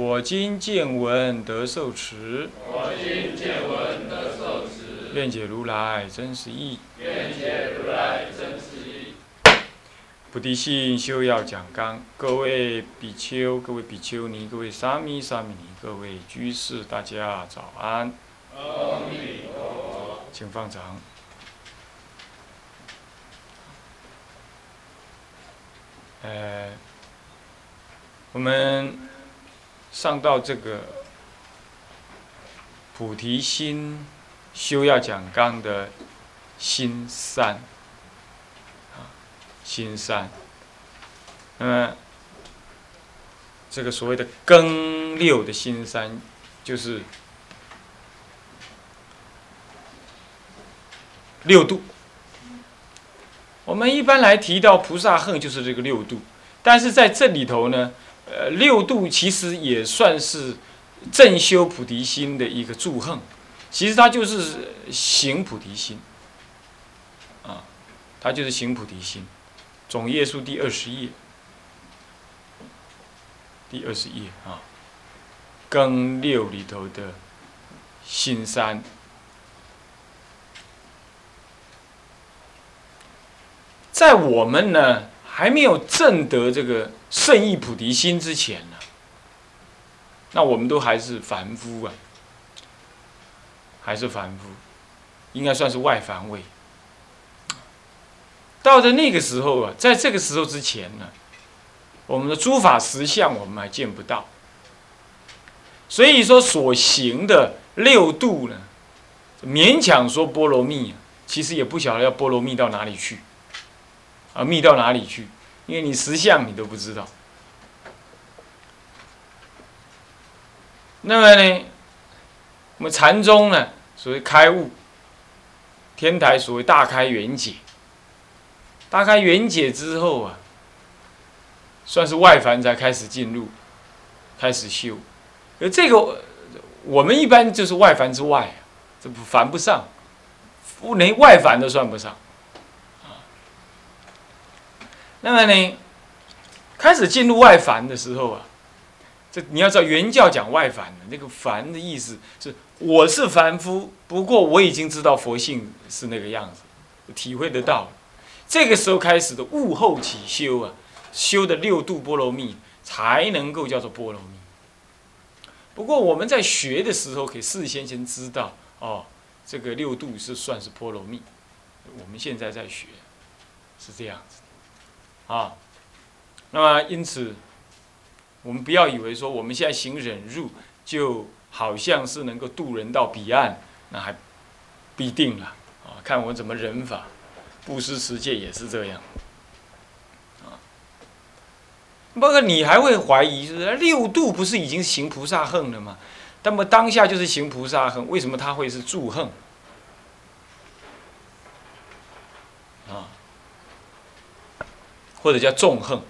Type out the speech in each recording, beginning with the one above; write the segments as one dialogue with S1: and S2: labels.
S1: 我今见闻得受持。我今见闻得受持愿解如来真实义。菩提心修要讲纲，各位比丘、各位比丘尼、各位沙弥、沙弥尼、各位居士，大家早安。请放掌。呃，我们上到这个菩提心修要讲纲的心三，啊，心三。那么这个所谓的庚六的心三，就是六度。我们一般来提到菩萨恨，就是这个六度，但是在这里头呢，呃，六度其实也算是正修菩提心的一个助恨，其实它就是行菩提心，啊，它就是行菩提心，总页数第二十页，第二十页啊，庚六里头的新三。在我们呢还没有证得这个圣意菩提心之前呢，那我们都还是凡夫啊，还是凡夫，应该算是外凡位。到了那个时候啊，在这个时候之前呢，我们的诸法实相我们还见不到，所以说所行的六度呢，勉强说波罗蜜啊，其实也不晓得要波罗蜜到哪里去。啊，密到哪里去？因为你实相你都不知道。那么呢，我们禅宗呢，所谓开悟，天台所谓大开圆解，大开圆解之后啊，算是外凡才开始进入，开始修。而这个我们一般就是外凡之外啊，这不凡不上，连外凡都算不上。那么呢，开始进入外凡的时候啊，这你要知道原教讲外凡的那个凡的意思是，我是凡夫，不过我已经知道佛性是那个样子，体会得到。这个时候开始的悟后起修啊，修的六度波罗蜜才能够叫做波罗蜜。不过我们在学的时候，可以事先先知道哦，这个六度是算是波罗蜜。我们现在在学，是这样子。啊，那么因此，我们不要以为说我们现在行忍辱，就好像是能够渡人到彼岸，那还必定了啊！看我怎么忍法，布施持戒也是这样。啊，不过你还会怀疑，是六度不是已经行菩萨恨了吗？那么当下就是行菩萨恨，为什么他会是助恨？或者叫纵横，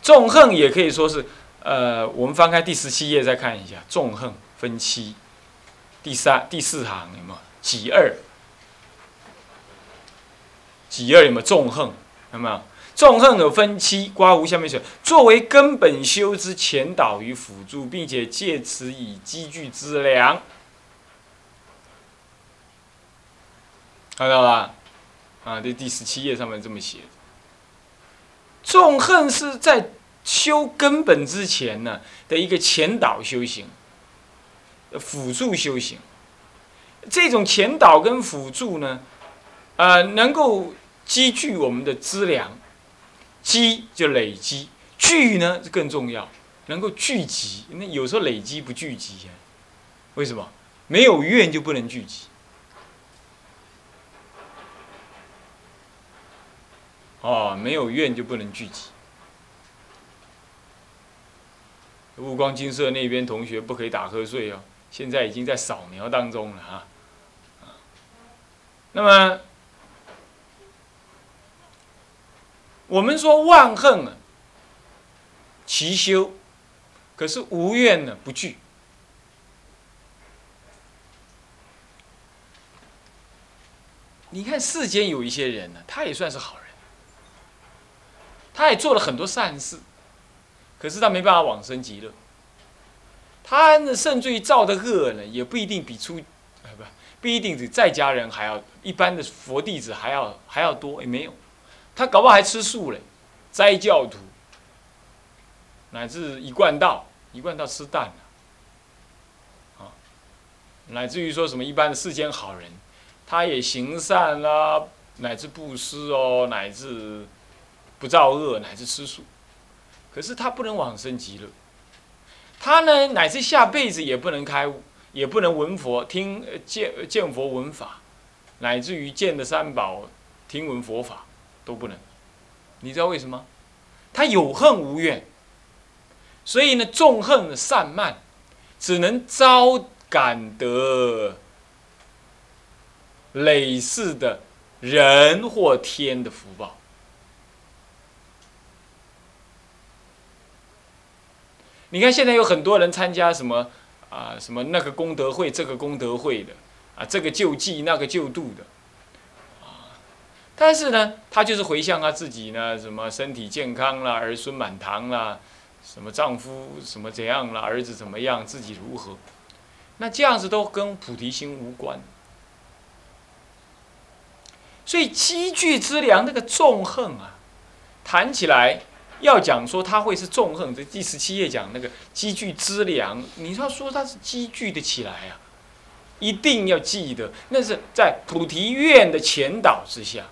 S1: 纵横也可以说是，呃，我们翻开第十七页再看一下，纵横分七，第三第四行有没有？己二，己二有没有纵横？有没有？纵横有分七，刮胡下面写，作为根本修之前导与辅助，并且借此以积聚资粮，看到吧？啊，这第十七页上面这么写。纵横是在修根本之前呢的一个前导修行，辅助修行。这种前导跟辅助呢，呃，能够积聚我们的资粮，积就累积，聚呢更重要，能够聚集。那有时候累积不聚集呀，为什么？没有怨就不能聚集。哦，没有愿就不能聚集。悟光金色那边同学不可以打瞌睡哦，现在已经在扫描当中了啊。那么，我们说万恨啊，齐修，可是无怨呢不惧。你看世间有一些人呢，他也算是好人，他也做了很多善事，可是他没办法往生极乐。他呢，甚至于造的恶呢，也不一定比出，不不一定比在家人还要一般的佛弟子还要还要多，也没有。他搞不好还吃素嘞，斋教徒，乃至一贯道，一贯道吃蛋啊，乃至于说什么一般的世间好人，他也行善啦，乃至布施哦，乃至不造恶，乃至吃素，可是他不能往生极乐。他呢，乃至下辈子也不能开悟，也不能闻佛、听见见佛闻法，乃至于见的三宝、听闻佛法都不能。你知道为什么？他有恨无怨，所以呢，纵恨散漫，只能招感得累世的人或天的福报。你看，现在有很多人参加什么啊，什么那个功德会，这个功德会的，啊，这个救济，那个救度的，啊，但是呢，他就是回向他自己呢，什么身体健康啦，儿孙满堂啦，什么丈夫什么怎样啦，儿子怎么样，自己如何，那这样子都跟菩提心无关。所以积聚之良，那个纵横啊，谈起来。要讲说他会是纵横，这第十七页讲那个积聚资粮，你要说他是积聚的起来啊，一定要记得，那是在菩提愿的前导之下，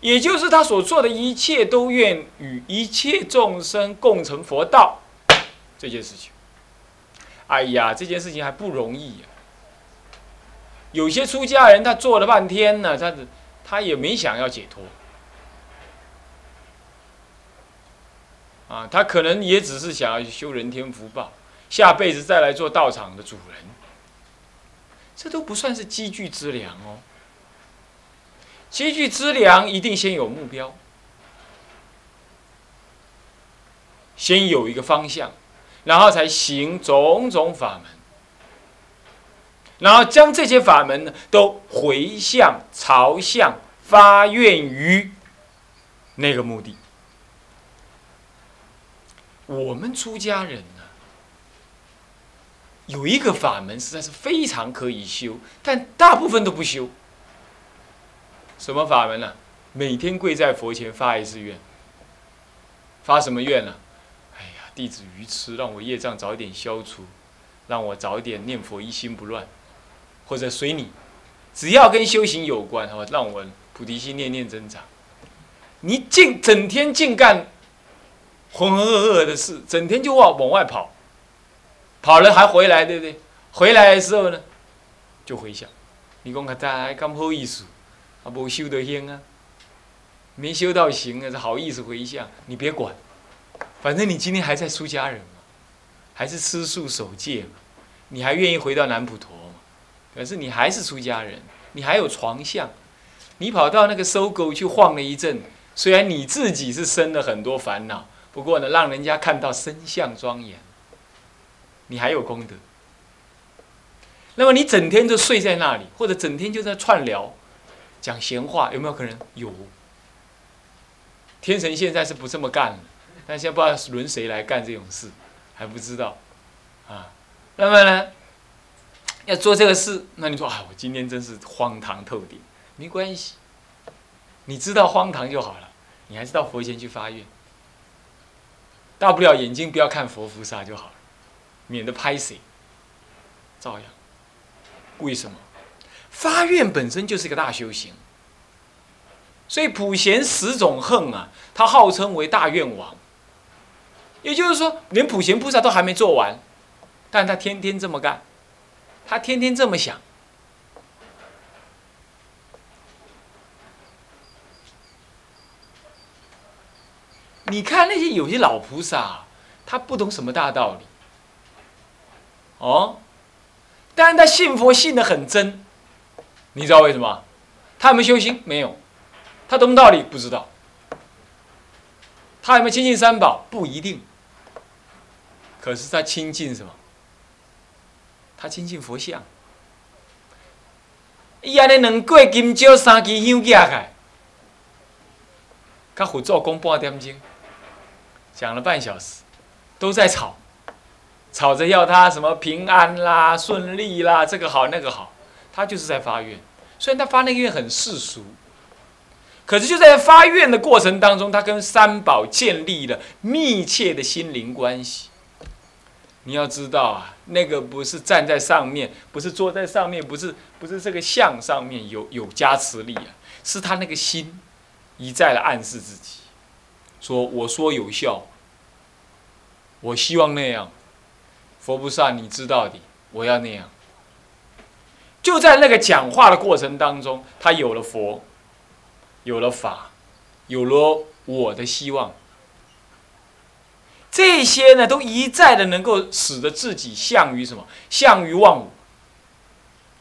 S1: 也就是他所做的一切都愿与一切众生共成佛道这件事情。哎呀，这件事情还不容易呀。有些出家人他做了半天呢，他他也没想要解脱。啊，他可能也只是想要修人天福报，下辈子再来做道场的主人，这都不算是积聚资粮哦。积聚资粮一定先有目标，先有一个方向，然后才行种种法门，然后将这些法门呢都回向、朝向、发愿于那个目的。我们出家人呢，有一个法门实在是非常可以修，但大部分都不修。什么法门呢？每天跪在佛前发一次愿。发什么愿呢？哎呀，弟子愚痴，让我业障早点消除，让我早点念佛一心不乱，或者随你，只要跟修行有关，哈，让我菩提心念念增长。你净整天净干。浑浑噩噩的事，整天就往往外跑，跑了还回来，对不对？回来的时候呢，就回想，你讲他咋咁好意思，啊，无修得行啊，没修到行啊，这好意思回向？你别管，反正你今天还在出家人嘛，还是吃素守戒嘛，你还愿意回到南普陀嘛？可是你还是出家人，你还有床相，你跑到那个搜狗去晃了一阵，虽然你自己是生了很多烦恼。不过呢，让人家看到身相庄严，你还有功德。那么你整天就睡在那里，或者整天就在串聊，讲闲话，有没有可能？有。天神现在是不这么干了，但现在不知道轮谁来干这种事，还不知道。啊，那么呢，要做这个事，那你说啊，我今天真是荒唐透顶。没关系，你知道荒唐就好了，你还是到佛前去发愿。大不了眼睛不要看佛菩萨就好了，免得拍谁。照样。为什么？发愿本身就是一个大修行。所以普贤十种恨啊，他号称为大愿王。也就是说，连普贤菩萨都还没做完，但他天天这么干，他天天这么想。你看那些有些老菩萨，他不懂什么大道理。哦，但是他信佛信的很真，你知道为什么？他有没有修行？没有。他懂道理？不知道。他有没有亲近三宝？不一定。可是他亲近什么？他亲近佛像。伊安尼两过金蕉三支香夹开，他佛祖讲半点钟，讲了半小时，都在吵，吵着要他什么平安啦、顺利啦，这个好那个好，他就是在发愿。虽然他发那个愿很世俗，可是就在发愿的过程当中，他跟三宝建立了密切的心灵关系。你要知道啊，那个不是站在上面，不是坐在上面，不是不是这个像上面有有加持力啊，是他那个心一再的暗示自己，说我说有效，我希望那样，佛菩萨你知道的，我要那样。就在那个讲话的过程当中，他有了佛，有了法，有了我的希望。这些呢，都一再的能够使得自己向于什么？向于忘我。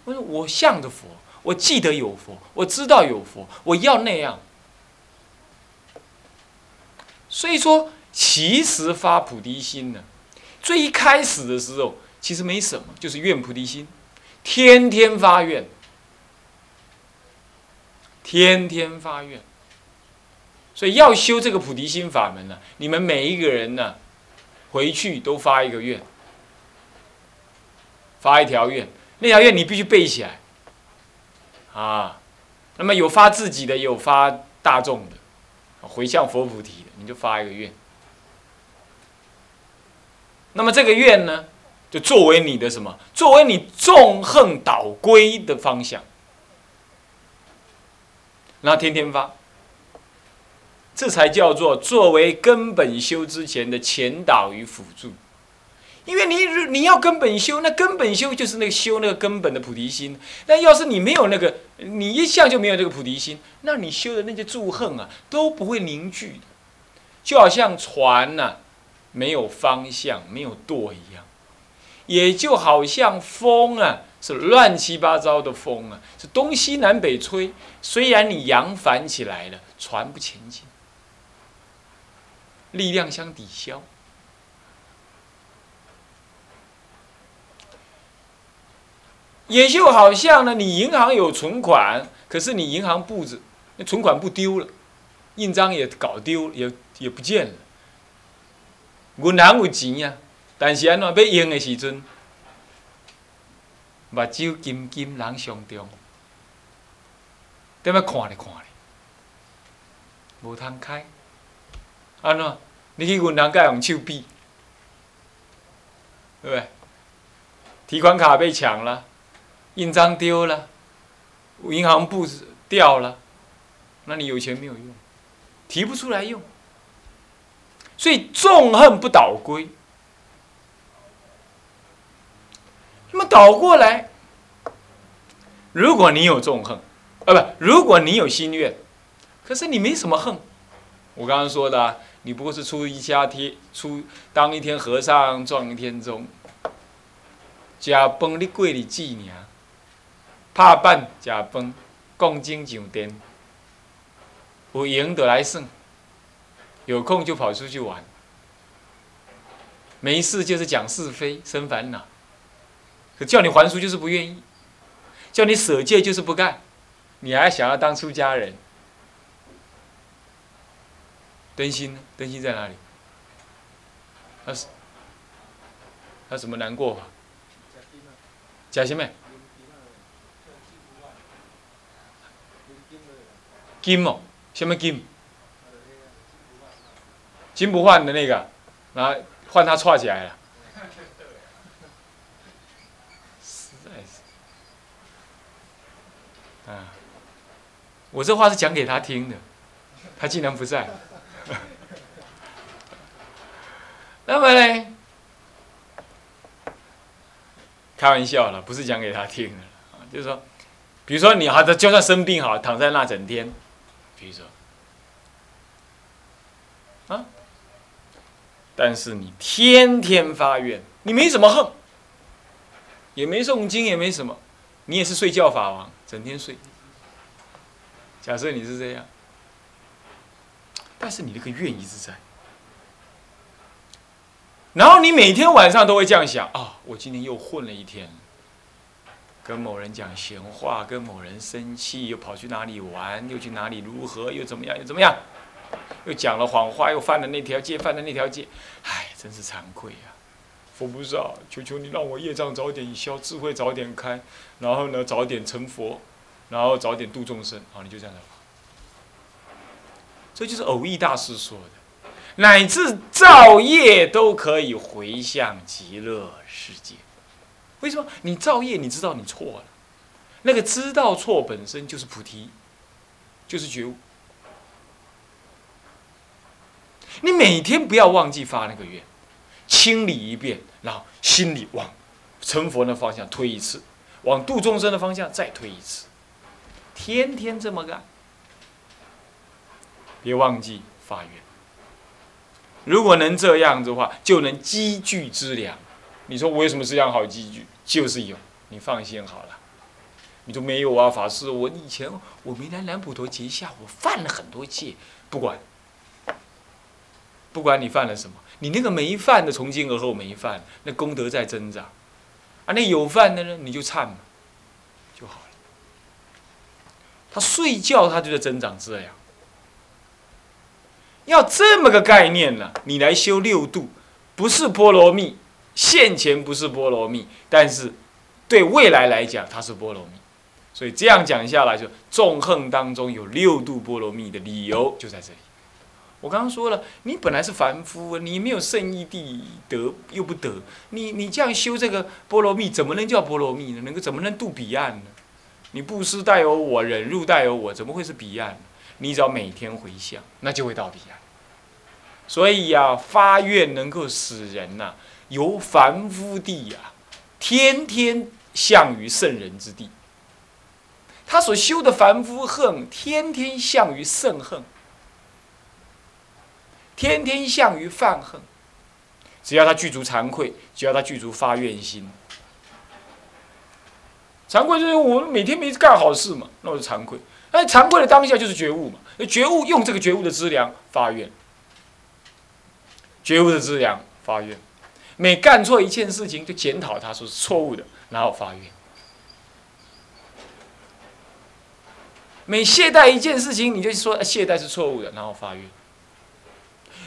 S1: 我说我向着佛，我记得有佛，我知道有佛，我要那样。所以说，其实发菩提心呢，最一开始的时候，其实没什么，就是愿菩提心，天天发愿，天天发愿。所以要修这个菩提心法门呢，你们每一个人呢。回去都发一个愿，发一条愿，那条愿你必须背起来，啊，那么有发自己的，有发大众的，回向佛菩提，你就发一个愿。那么这个愿呢，就作为你的什么？作为你纵横倒归的方向，然后天天发。这才叫做作为根本修之前的前导与辅助，因为你你要根本修，那根本修就是那个修那个根本的菩提心。那要是你没有那个，你一向就没有这个菩提心，那你修的那些祝恨啊都不会凝聚的，就好像船呐没有方向、没有舵一样，也就好像风啊是乱七八糟的风啊，是东西南北吹，虽然你扬帆起来了，船不前进。力量相抵消，也就好像呢，你银行有存款，可是你银行簿子那存款不丢了，印章也搞丢，也也不见了。银行有钱呀，但是安怎要用的时阵，目睭金金人上中，在那看咧看咧，无通开，安怎？你去银行该用手比，对不对？提款卡被抢了，印章丢了，银行簿子掉了，那你有钱没有用，提不出来用。所以纵横不倒归。那么倒过来，如果你有纵横，啊不，如果你有心愿，可是你没什么恨，我刚刚说的。你不过是出一家天，出当一天和尚撞一天钟，食饭你过日子尔，拍板食饭，讲经上殿，有赢就来算，有空就跑出去玩，没事就是讲是非生烦恼，可叫你还俗就是不愿意，叫你舍戒就是不干，你还想要当出家人？灯芯呢？灯芯在哪里？他是他什么难过？假什么？金哦，什么金？金不换的那个，然后换他串起来了。实在是，啊！我这话是讲给他听的，他竟然不在。那么呢？开玩笑了，不是讲给他听的，就是说，比如说你好的，就算生病好，躺在那整天，比如说，但是你天天发愿，你没什么恨，也没诵经，也没什么，你也是睡觉法王，整天睡。假设你是这样，但是你那个愿一直在，然后你每天晚上都会这样想啊，我今天又混了一天，跟某人讲闲话，跟某人生气，又跑去哪里玩，又去哪里如何，又怎么样，又怎么样，又讲了谎话，又犯了那条戒，犯了那条戒，唉，真是惭愧呀！佛菩萨，求求你让我业障早点消，智慧早点开，然后呢，早点成佛，然后早点度众生。好，你就这样子。这就是偶益大师说的，乃至造业都可以回向极乐世界。为什么？你造业，你知道你错了，那个知道错本身就是菩提，就是觉悟。你每天不要忘记发那个愿。清理一遍，然后心里往成佛的方向推一次，往度众生的方向再推一次，天天这么干，别忘记发愿。如果能这样的话，就能积聚资粮。你说我有什么资粮好积聚？就是有，你放心好了。你说没有啊，法师，我以前我没来南普陀结下，我犯了很多戒，不管，不管你犯了什么。你那个没犯的，从今而后没犯，那功德在增长；啊，那有犯的呢，你就忏嘛，就好了。他睡觉，他就在增长这样。要这么个概念呢，你来修六度，不是波罗蜜，现前不是波罗蜜，但是对未来来讲，它是波罗蜜。所以这样讲下来，就纵横当中有六度波罗蜜的理由就在这里。我刚刚说了，你本来是凡夫，你没有圣意地得又不得，你你这样修这个波罗蜜，怎么能叫波罗蜜呢？能够怎么能渡彼岸呢？你布施带有我，忍辱带有我，怎么会是彼岸？你只要每天回向，那就会到彼岸。所以呀，发愿能够使人呐，由凡夫地呀，天天向于圣人之地。他所修的凡夫恨，天天向于圣恨。天天向于犯恨，只要他具足惭愧，只要他具足发愿心。惭愧就是我们每天没干好事嘛，那我就惭愧。那惭愧的当下就是觉悟嘛，觉悟用这个觉悟的资粮发愿，觉悟的资粮发愿。每干错一件事情就检讨他说是错误的，然后发愿。每懈怠一件事情，你就说懈怠是错误的，然后发愿。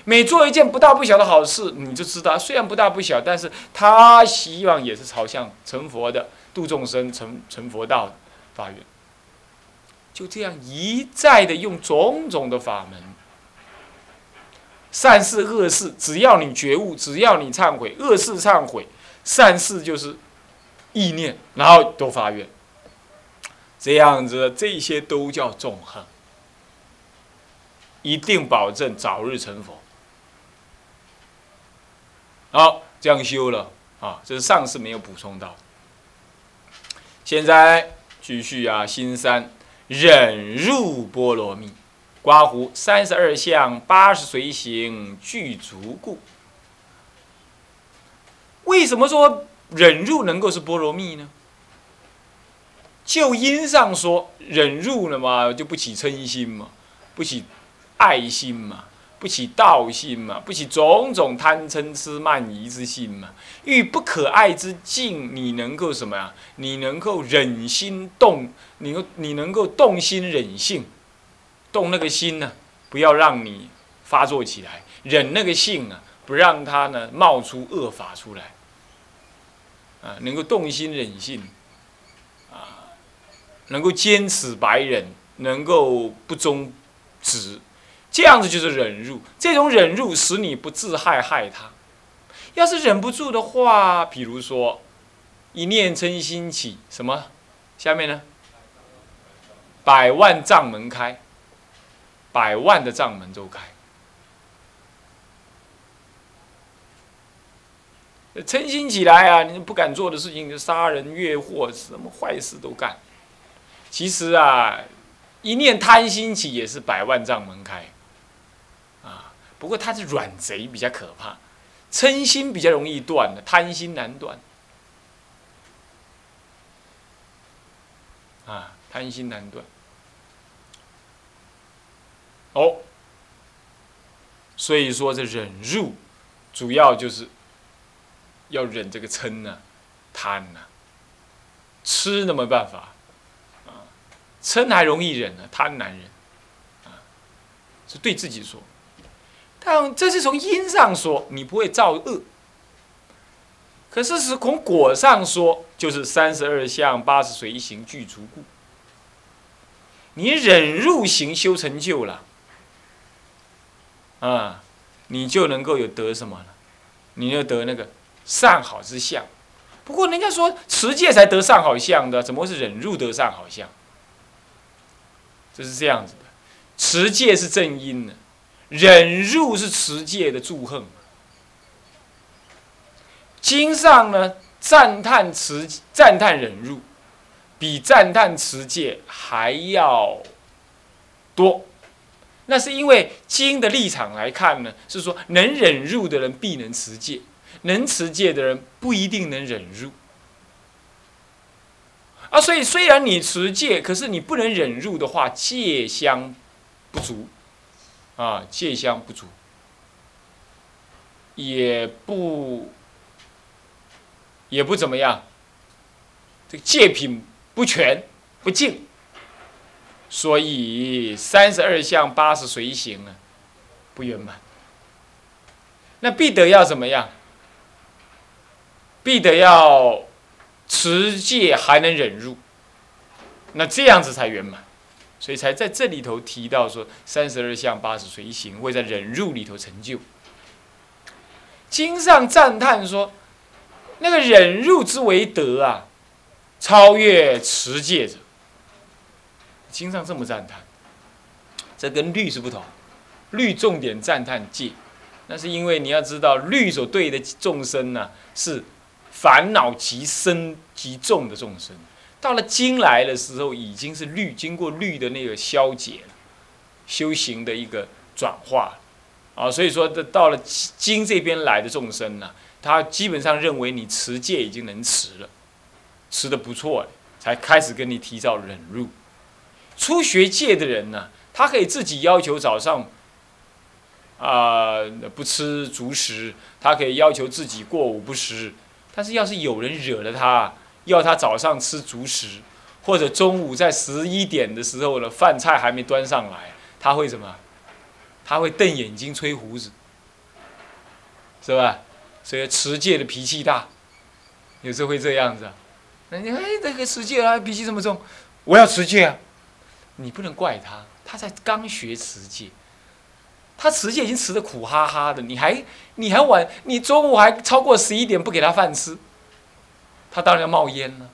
S1: 每做一件不大不小的好事，你就知道，虽然不大不小，但是他希望也是朝向成佛的、度众生、成成佛道的发愿。就这样一再的用种种的法门，善事恶事，只要你觉悟，只要你忏悔，恶事忏悔，善事就是意念，然后都发愿。这样子，这些都叫纵横，一定保证早日成佛。好，这样修了啊，这是上次没有补充到。现在继续啊，新三忍入波罗蜜，刮胡三十二相八十随行具足故。为什么说忍入能够是波罗蜜呢？就因上说，忍入了嘛，就不起嗔心嘛，不起爱心嘛。不起道心嘛，不起种种贪嗔痴慢疑之心嘛。遇不可爱之境，你能够什么呀？你能够忍心动，你你能够动心忍性，动那个心呢？不要让你发作起来，忍那个性啊，不让它呢冒出恶法出来。啊，能够动心忍性，啊，能够坚持白忍，能够不忠直。这样子就是忍辱，这种忍辱使你不自害害他。要是忍不住的话，比如说一念嗔心起，什么？下面呢？百万障门开，百万的障门都开。嗔心起来啊，你不敢做的事情，就杀人越货，什么坏事都干。其实啊，一念贪心起，也是百万障门开。不过他是软贼比较可怕，嗔心比较容易断的，贪心难断。啊贪心难断。哦，所以说这忍辱，主要就是要忍这个嗔呐、贪呐、吃那没办法，啊，嗔还容易忍呢，贪难忍，啊，是对自己说。但这是从因上说，你不会造恶。可是是从果上说，就是三十二相八十随行具足故。你忍入行修成就了，啊，你就能够有得什么了？你就得那个善好之相。不过人家说持戒才得善好相的，怎么会是忍入得善好相？这是这样子的，持戒是正因呢，忍入是持戒的祝贺。经上呢赞叹持赞叹忍入，比赞叹持戒还要多。那是因为经的立场来看呢，是说能忍入的人必能持戒，能持戒的人不一定能忍入。啊，所以虽然你持戒，可是你不能忍入的话，戒香不足，啊，戒香不足，也不。也不怎么样，这个戒品不全不净，所以三十二相八十随行啊，不圆满。那必得要怎么样？必得要持戒还能忍入，那这样子才圆满，所以才在这里头提到说三十二相八十随行会在忍辱里头成就。经上赞叹说。那个忍辱之为德啊，超越持戒者。经上这么赞叹，这跟律是不同。律重点赞叹戒，那是因为你要知道律所对的众生呢，是烦恼极深极重的众生。到了金来的时候，已经是律经过律的那个消解了，修行的一个转化啊。所以说，这到了金这边来的众生呢。他基本上认为你持戒已经能持了，持的不错了，才开始跟你提早忍入。初学戒的人呢，他可以自己要求早上啊不吃足食，他可以要求自己过午不食。但是要是有人惹了他，要他早上吃足食，或者中午在十一点的时候呢，饭菜还没端上来，他会什么？他会瞪眼睛、吹胡子，是吧？所以持戒的脾气大，有时候会这样子。那你哎，这个持戒啊，脾气这么重，我要持戒啊！你不能怪他，他才刚学持戒，他持戒已经持的苦哈哈的，你还你还晚，你中午还超过十一点不给他饭吃，他当然要冒烟了。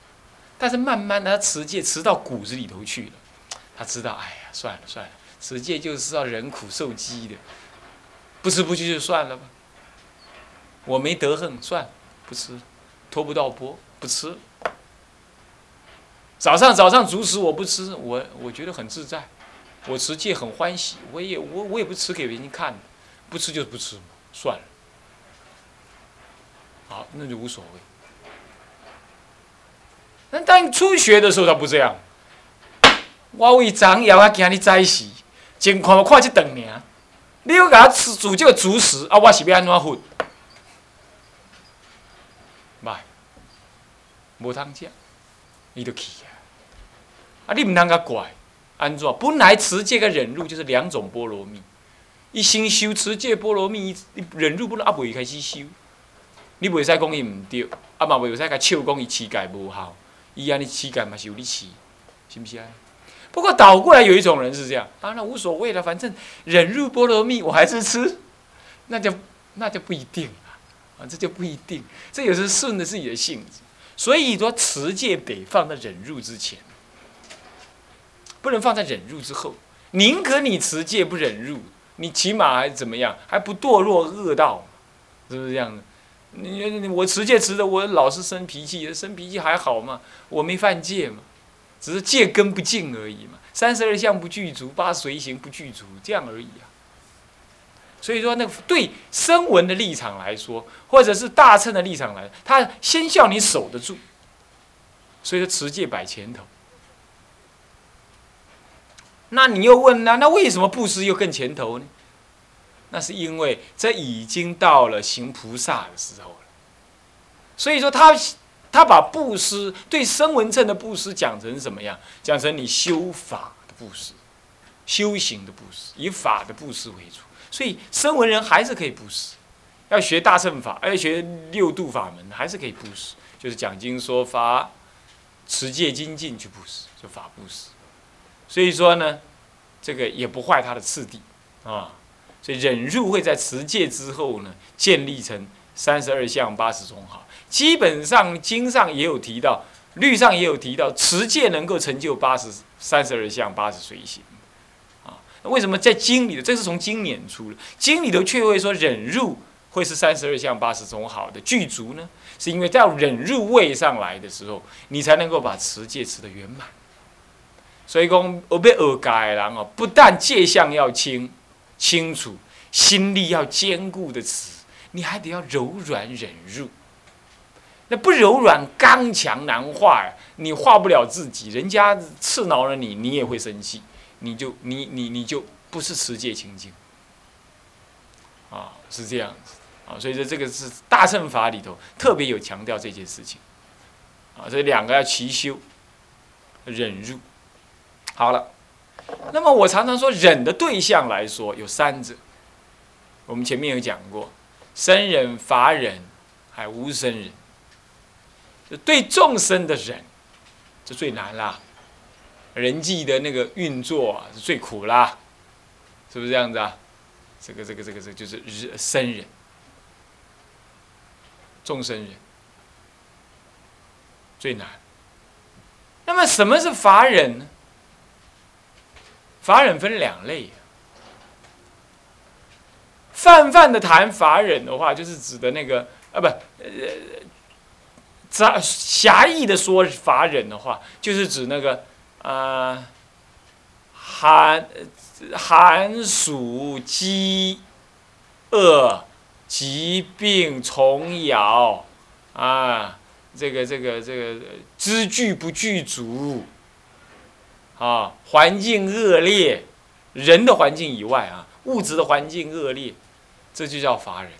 S1: 但是慢慢的，他持戒持到骨子里头去了，他知道，哎呀，算了算了，持戒就是要忍苦受饥的，不吃不去就算了吧。我没得恨，算不吃，拖不到波，不吃。早上早上主食我不吃，我我觉得很自在，我持戒很欢喜，我也我我也不吃给别人看，不吃就不吃嘛，算了。好，那就无所谓。那当初学的时候他不这样，我为长要啊惊你在死，情况看一顿尔，你要给他吃煮这个主食啊，我是要安怎混？无通食，伊就去啊！啊，你毋通甲怪，安怎？本来持戒跟忍辱就是两种波罗蜜，伊先修持戒波罗蜜，伊忍辱不能啊未开始修，你袂使讲伊毋对，啊嘛袂使甲笑讲伊持戒无效，伊安尼乞丐嘛是有你持，是不是啊？不过倒过来有一种人是这样，啊那无所谓了，反正忍辱波罗蜜我还是吃，那就那就不一定了，啊这就不一定，这也是顺着自己的性子。所以说，持戒得放在忍入之前，不能放在忍入之后。宁可你持戒不忍入，你起码还怎么样？还不堕落恶道，是不是这样的？你你我持戒持的，我老是生脾气，生脾气还好嘛？我没犯戒嘛，只是戒根不净而已嘛。三十二相不具足，八随行不具足，这样而已啊。所以说，那个对声闻的立场来说，或者是大乘的立场来，他先叫你守得住。所以说，持戒摆前头。那你又问那那为什么布施又更前头呢？那是因为这已经到了行菩萨的时候了。所以说他他把布施对声闻乘的布施讲成什么样？讲成你修法的布施，修行的布施，以法的布施为主。所以声闻人还是可以布施，要学大乘法，要学六度法门，还是可以布施。就是讲经说法，持戒精进去布施，就法布施。所以说呢，这个也不坏他的次第啊。所以忍辱会在持戒之后呢，建立成三十二相八十种好。基本上经上也有提到，律上也有提到，持戒能够成就八十三十二相八十随行。啊，那为什么在经里的？这是从经演出的，经里头却会说忍辱会是三十二相八十种好的具足呢？是因为在忍辱位上来的时候，你才能够把持戒持得圆满。所以讲，我被恶改人哦，不但戒相要清清楚，心力要坚固的词，你还得要柔软忍辱。那不柔软，刚强难化呀！你化不了自己，人家刺挠了你，你也会生气，你就你你你就不是持戒清净啊，是这样子啊。所以说，这个是大乘法里头特别有强调这件事情啊。所以两个要齐修，忍辱。好了，那么我常常说，忍的对象来说有三者。我们前面有讲过，生忍、法忍，还无生忍。对众生的忍，这最难啦。人际的那个运作是最苦啦，是不是这样子啊？这个、这个、这个、这个就是生忍，众生忍最难。那么什么是法忍呢？法忍分两类，泛泛的谈法忍的话，就是指的那个啊，不，呃，狭狭义的说法忍的话，就是指那个啊，寒寒暑饥饿疾病虫咬啊，这个这个这个知具不具足。啊，环境恶劣，人的环境以外啊，物质的环境恶劣，这就叫乏人。